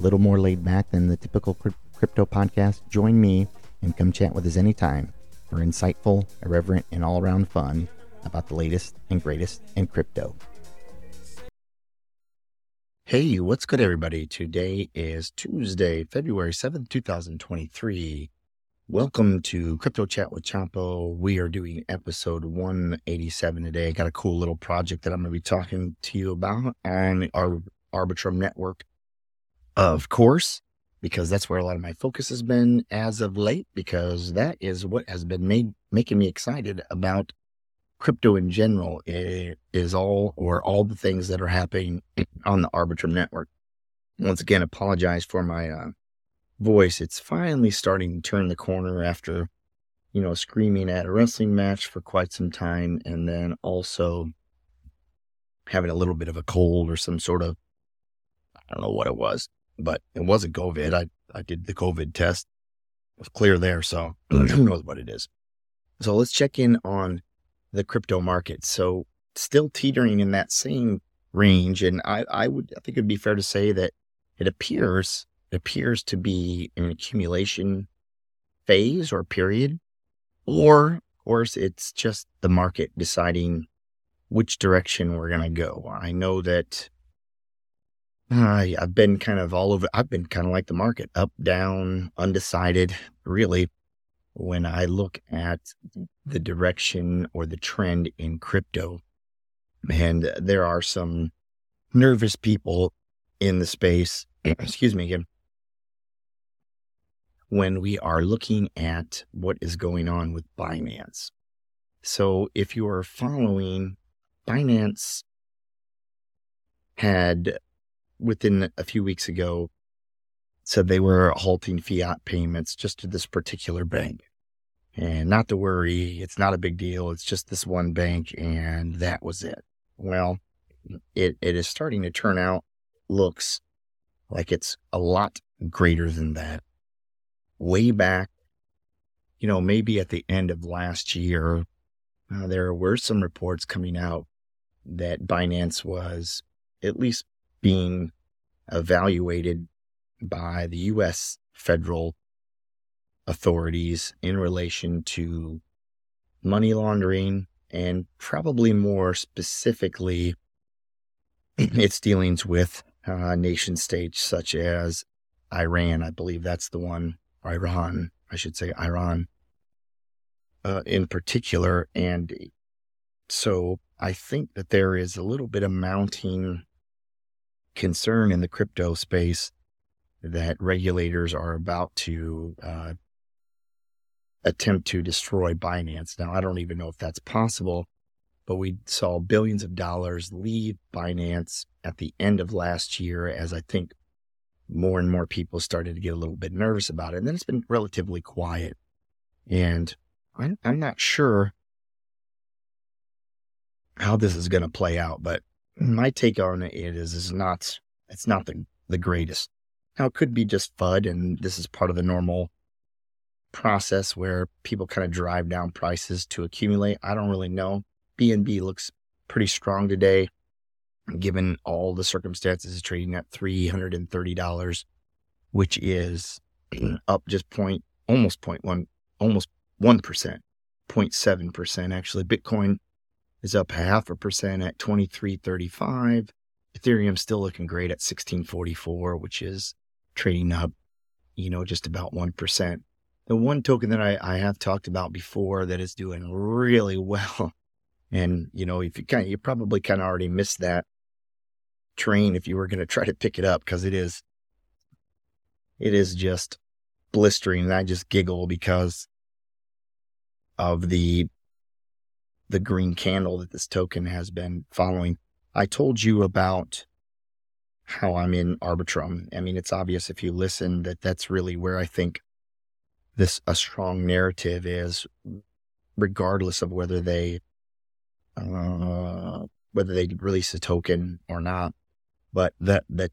little more laid back than the typical crypto podcast. Join me and come chat with us anytime for insightful, irreverent, and all around fun about the latest and greatest in crypto. Hey, what's good, everybody? Today is Tuesday, February 7th, 2023. Welcome to Crypto Chat with Chapo. We are doing episode 187 today. I got a cool little project that I'm going to be talking to you about on our Arbitrum network, of course, because that's where a lot of my focus has been as of late, because that is what has been made making me excited about crypto in general it is all or all the things that are happening on the Arbitrum network. Once again, apologize for my uh, voice. It's finally starting to turn the corner after, you know, screaming at a wrestling match for quite some time and then also having a little bit of a cold or some sort of I don't know what it was, but it wasn't COVID. I, I did the COVID test. It was clear there. So mm. who knows what it is. So let's check in on the crypto market. So still teetering in that same range. And I, I would, I think it'd be fair to say that it appears, it appears to be an accumulation phase or period, or of course it's just the market deciding which direction we're going to go. I know that I, I've been kind of all over. I've been kind of like the market, up, down, undecided, really. When I look at the direction or the trend in crypto, and there are some nervous people in the space, excuse me again, when we are looking at what is going on with Binance. So if you are following, Binance had within a few weeks ago said they were halting fiat payments just to this particular bank. And not to worry, it's not a big deal. It's just this one bank, and that was it. Well, it, it is starting to turn out, looks like it's a lot greater than that. Way back, you know, maybe at the end of last year, uh, there were some reports coming out that Binance was at least being evaluated by the U.S. federal authorities in relation to money laundering and probably more specifically its dealings with uh, nation states such as Iran. I believe that's the one, Iran, I should say Iran uh, in particular. And so I think that there is a little bit of mounting concern in the crypto space that regulators are about to uh, attempt to destroy Binance. Now, I don't even know if that's possible, but we saw billions of dollars leave Binance at the end of last year as I think more and more people started to get a little bit nervous about it. And then it's been relatively quiet. And I'm, I'm not sure how this is going to play out, but my take on it is is not it's not the the greatest. Now it could be just FUD, and this is part of the normal process where people kind of drive down prices to accumulate. I don't really know. BNB looks pretty strong today, given all the circumstances. It's trading at three hundred and thirty dollars, which is up just point almost point one almost one percent, 0.7 percent actually. Bitcoin is up half a percent at 23.35. Ethereum still looking great at 1644, which is trading up, you know, just about 1%. The one token that I, I have talked about before that is doing really well. And, you know, if you kind you probably kind of already missed that train if you were going to try to pick it up because it is, it is just blistering. And I just giggle because of the the green candle that this token has been following. I told you about how I'm in Arbitrum. I mean, it's obvious if you listen that that's really where I think this a strong narrative is, regardless of whether they uh, whether they release a token or not. But that that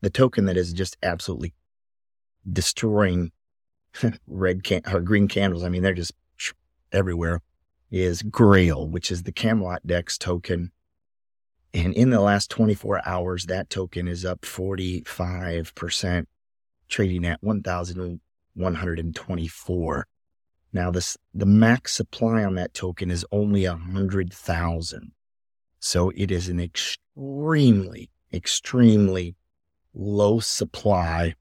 the token that is just absolutely destroying red can or green candles. I mean, they're just everywhere. Is Grail, which is the Camelot Dex token. And in the last 24 hours, that token is up 45%, trading at 1,124. Now, this, the max supply on that token is only 100,000. So it is an extremely, extremely low supply.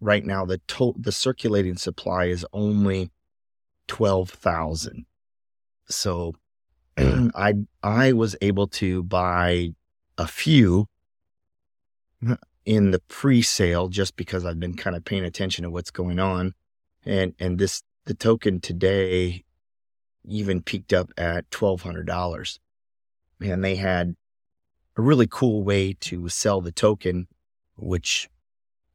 Right now, the to- the circulating supply is only 12,000. So mm. I I was able to buy a few in the pre-sale just because I've been kind of paying attention to what's going on. And and this the token today even peaked up at twelve hundred dollars. And they had a really cool way to sell the token, which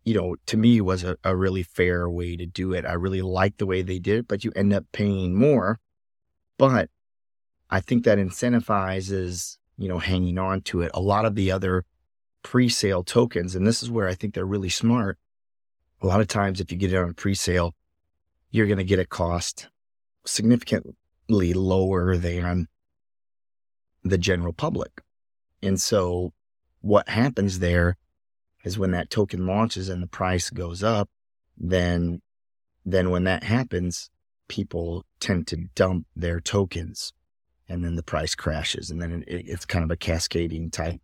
you know, to me was a, a really fair way to do it. I really like the way they did it, but you end up paying more. But I think that incentivizes, you know, hanging on to it. A lot of the other pre-sale tokens, and this is where I think they're really smart. A lot of times, if you get it on pre-sale, you're going to get a cost significantly lower than the general public. And so what happens there is when that token launches and the price goes up, then, then when that happens, people tend to dump their tokens and then the price crashes and then it, it's kind of a cascading type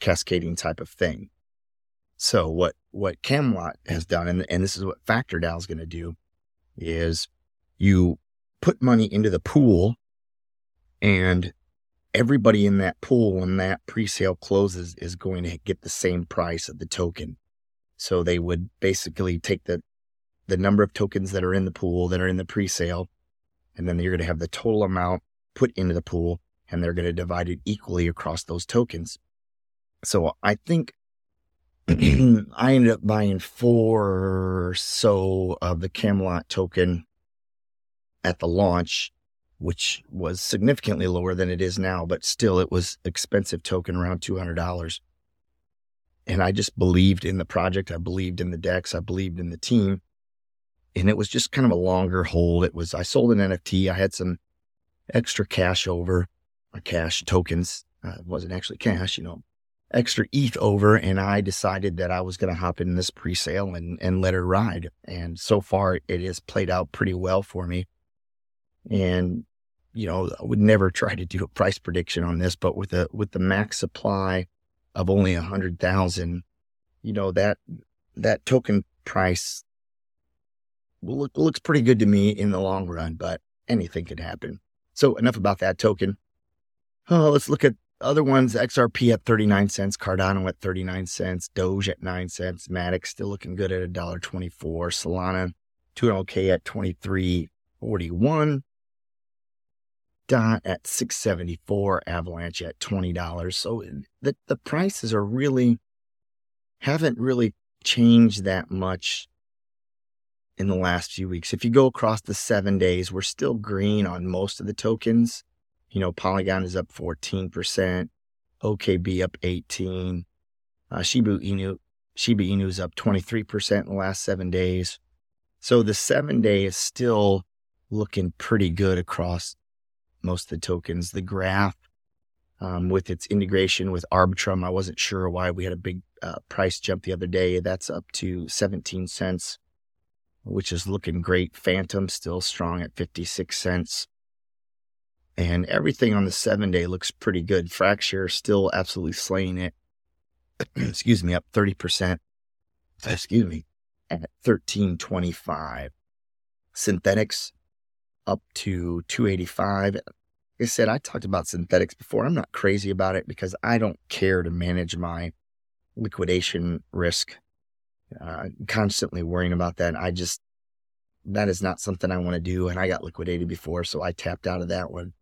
cascading type of thing. So what what camelot has done and, and this is what factor is going to do is you put money into the pool and everybody in that pool when that pre-sale closes is going to get the same price of the token. So they would basically take the the number of tokens that are in the pool that are in the pre-sale and then you're going to have the total amount put into the pool and they're going to divide it equally across those tokens. So I think I ended up buying four or so of the Camelot token at the launch, which was significantly lower than it is now, but still it was expensive token around $200. And I just believed in the project. I believed in the DEX. I believed in the team. And it was just kind of a longer hold. It was, I sold an NFT. I had some extra cash over, or cash tokens. Uh, it wasn't actually cash, you know, extra ETH over. And I decided that I was going to hop in this pre sale and, and let her ride. And so far, it has played out pretty well for me. And, you know, I would never try to do a price prediction on this, but with a, with the max supply of only a hundred thousand, you know, that, that token price look, looks pretty good to me in the long run, but anything could happen. So enough about that token. Oh, let's look at other ones. XRP at 39 cents, Cardano at 39 cents, Doge at 9 cents, Matic still looking good at $1.24, Solana 200K at 23.41, Dot at 674, Avalanche at $20. So the, the prices are really, haven't really changed that much in the last few weeks. If you go across the seven days, we're still green on most of the tokens. You know, Polygon is up 14%, OKB up 18, uh, Shiba Inu, Shiba Inu is up 23% in the last seven days. So the seven day is still looking pretty good across most of the tokens. The graph, um, with its integration with Arbitrum, I wasn't sure why we had a big uh, price jump the other day. That's up to 17 cents which is looking great. Fantom still strong at 56 cents. And everything on the seven day looks pretty good. Frax Share still absolutely slaying it. Excuse me, up 30%. Excuse me, at 1325. Synthetix up to 285. Like I said, I talked about Synthetix before. I'm not crazy about it because I don't care to manage my liquidation risk uh, constantly worrying about that. I just, that is not something I want to do. And I got liquidated before, so I tapped out of that one.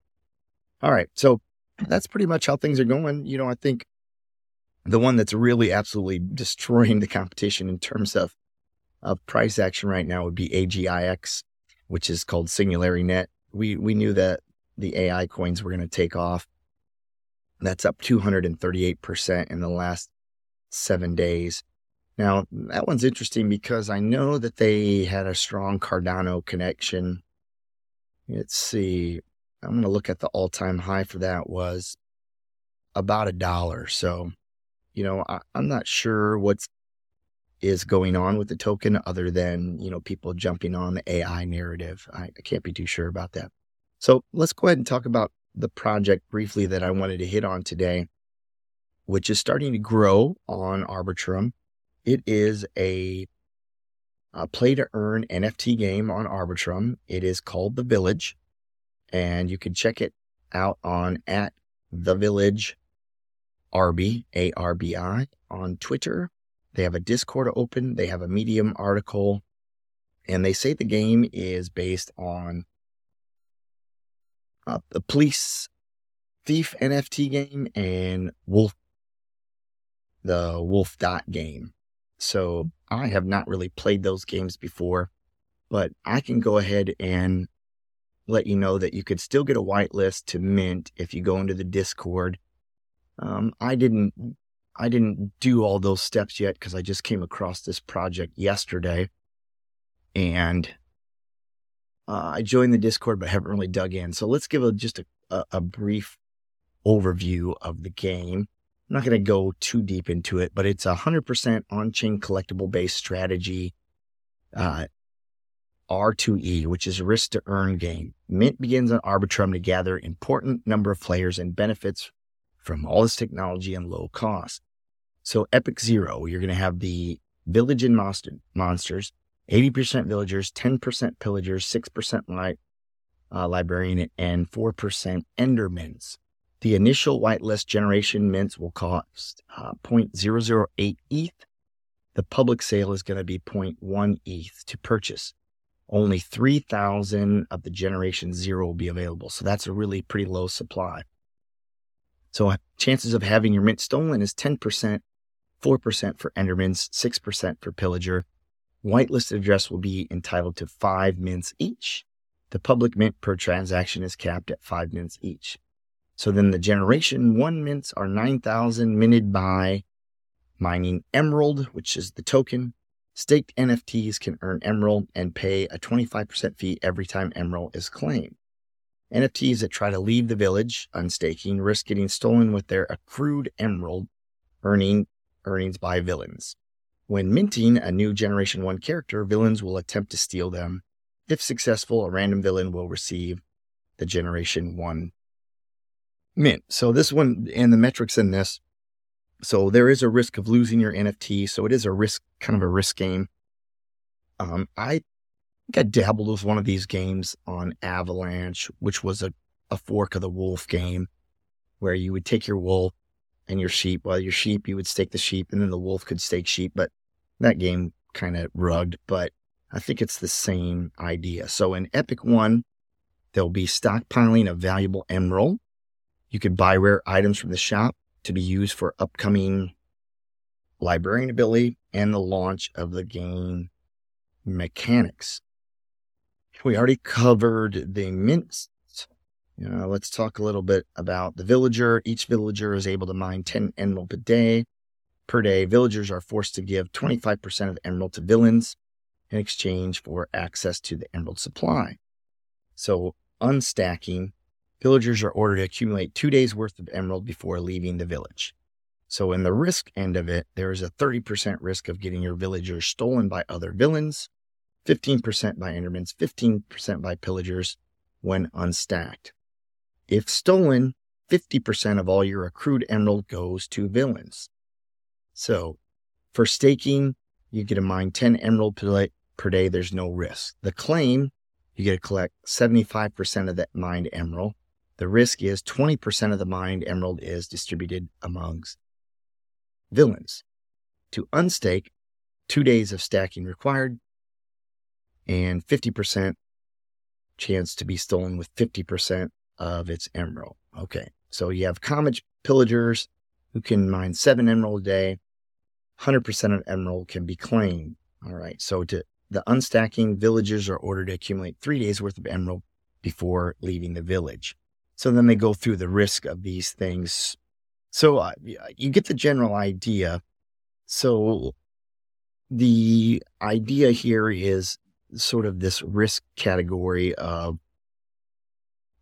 All right. So that's pretty much how things are going. You know, I think The one that's really absolutely destroying the competition in terms of, of price action right now would be AGIX, which is called SingularityNET. We, we knew that the AI coins were going to take off. That's up 238% in the last seven days. Now, that one's interesting because I know that they had a strong Cardano connection. Let's see. I'm going to look at the all time high for that was about a dollar. So, you know, I, am not sure what's is going on with the token other than, you know, people jumping on the AI narrative. I, I can't be too sure about that. So let's go ahead and talk about the project briefly that I wanted to hit on today, which is starting to grow on Arbitrum. It is a, a play to earn NFT game on Arbitrum. It is called The Village, and you can check it out on at The Village Arbi, A R B I, on Twitter. They have a Discord open, they have a Medium article, and they say the game is based on uh, the police thief NFT game and Wolf, the Wolf Dot game. So I have not really played those games before, but I can go ahead and let you know that you could still get a whitelist to mint if you go into the Discord. Um, I didn't, I didn't do all those steps yet because I just came across this project yesterday, and uh, I joined the Discord, but haven't really dug in. So let's give a, just a, a, a brief overview of the game. I'm not going to go too deep into it, but it's a 100% on chain collectible based strategy, uh, R2E, which is risk to earn game. Mint begins on Arbitrum to gather important number of players and benefits from all this technology and low cost. So Epoch Zero, you're going to have the village and monster, monsters, 80% villagers, 10% pillagers, 6% li- uh, librarian, and 4% endermans. The initial whitelist generation mints will cost uh, 0.008 ETH. The public sale is going to be 0.1 ETH to purchase. Only 3,000 of the generation zero will be available. So that's a really pretty low supply. So chances of having your mint stolen is 10%, 4% for Endermans, 6% for Pillager, Whitelisted address will be entitled to five mints each. The public mint per transaction is capped at five mints each. So then the generation one mints are 9,000 minted by mining Emerald, which is the token. Staked NFTs can earn Emerald and pay a 25% fee every time Emerald is claimed. NFTs that try to leave the village unstaking risk getting stolen with their accrued Emerald earning earnings by villains. When minting a new Generation 1 character, villains will attempt to steal them. If successful, a random villain will receive the Generation 1 mint. So, this one and the metrics in this. So, there is a risk of losing your NFT. So, it is a risk, kind of a risk game. Um, I think I dabbled with one of these games on Avalanche, which was a, a fork of the wolf game where you would take your wolf and your sheep. Well, your sheep, you would stake the sheep, and then the wolf could stake sheep. But that game kind of rugged, but I think it's the same idea. So in Epoch One, there'll be stockpiling of valuable emerald. You could buy rare items from the shop to be used for upcoming librarian ability and the launch of the game mechanics. We already covered the mints you know, let's talk a little bit about the villager. Each villager is able to mine 10 emerald per day. Per day, villagers are forced to give 25% of emerald to villains in exchange for access to the emerald supply. So, unstacking, villagers are ordered to accumulate two days worth of emerald before leaving the village. So, in the risk end of it, there is a 30% risk of getting your villagers stolen by other villains, 15% by endermans, 15% by pillagers when unstacked. If stolen, 50% of all your accrued emerald goes to villains. So for staking, you get to mine 10 emerald per day. There's no risk. The claim, you get to collect 75% of that mined emerald. The risk is 20% of the mined emerald is distributed amongst villains. To unstake, two days of stacking required and 50% chance to be stolen with 50% of its emerald. Okay. So you have Comet pillagers who can mine seven emerald a day. 100% of emerald can be claimed. All right. So to the unstacking villagers are ordered to accumulate three days worth of emerald before leaving the village. So then they go through the risk of these things. So uh, you get the general idea. So the idea here is sort of this risk category of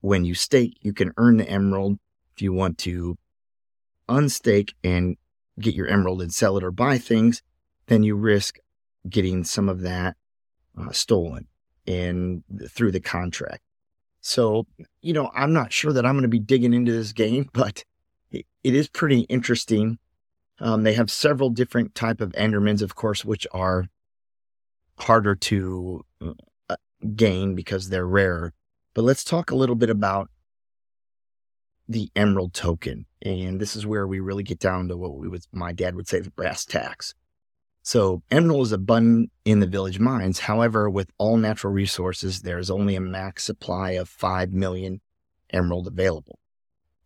when you stake, you can earn the emerald. If you want to unstake and get your emerald and sell it or buy things, then you risk getting some of that uh, stolen and through the contract. So, you know, I'm not sure that I'm going to be digging into this game, but it, is pretty interesting. Um, they have several different type of Endermans, of course, which are harder to uh, gain because they're rare. But let's talk a little bit about the Emerald token, and this is where we really get down to what we would, my dad would say, the brass tacks. So emerald is abundant in the village mines. However, with all natural resources, there's only a max supply of 5 million emerald available.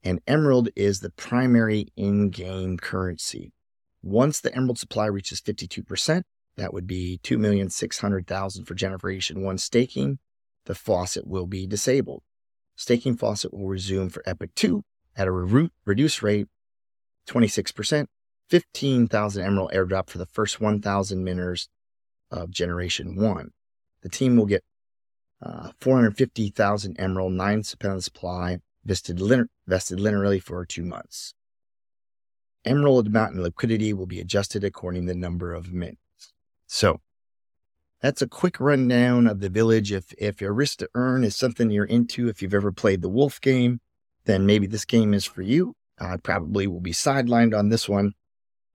And emerald is the primary in-game currency. Once the emerald supply reaches 52%, that would be 2,600,000 for generation 1 staking, the faucet will be disabled. Staking faucet will resume for Epoch 2 at a re- reduced rate, 26%, 15,000 emerald airdrop for the first 1,000 miners of Generation 1. The team will get uh, 450,000 emerald, 9% supply, vested, lin- vested linearly for two months. Emerald amount and liquidity will be adjusted according to the number of mints. So, that's a quick rundown of the village. If if your risk to earn is something you're into, if you've ever played the Wolf game, then maybe this game is for you. I probably will be sidelined on this one.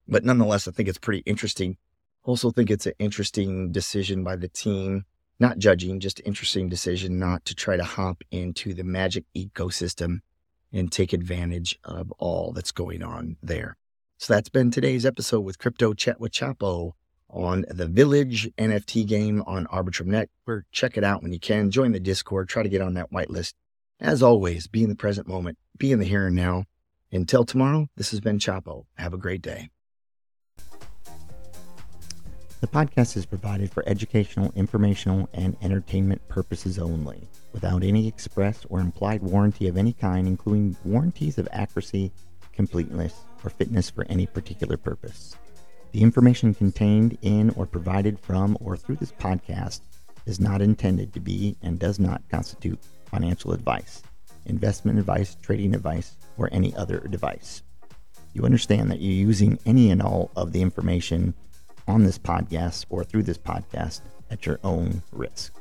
But nonetheless, I think it's pretty interesting. Also think it's an interesting decision by the team, not judging, just interesting decision not to try to hop into the magic ecosystem and take advantage of all that's going on there. So that's been today's episode with Crypto Chat with Chapo on the Village NFT game on Arbitrum Network. Check it out when you can. Join the Discord. Try to get on that whitelist. As always, be in the present moment, be in the here and now. Until tomorrow, this has been Chapo. Have a great day. The podcast is provided for educational, informational, and entertainment purposes only, without any express or implied warranty of any kind, including warranties of accuracy, completeness, or fitness for any particular purpose. The information contained in or provided from or through this podcast is not intended to be and does not constitute financial advice, investment advice, trading advice, or any other advice. You understand that you're using any and all of the information on this podcast or through this podcast at your own risk.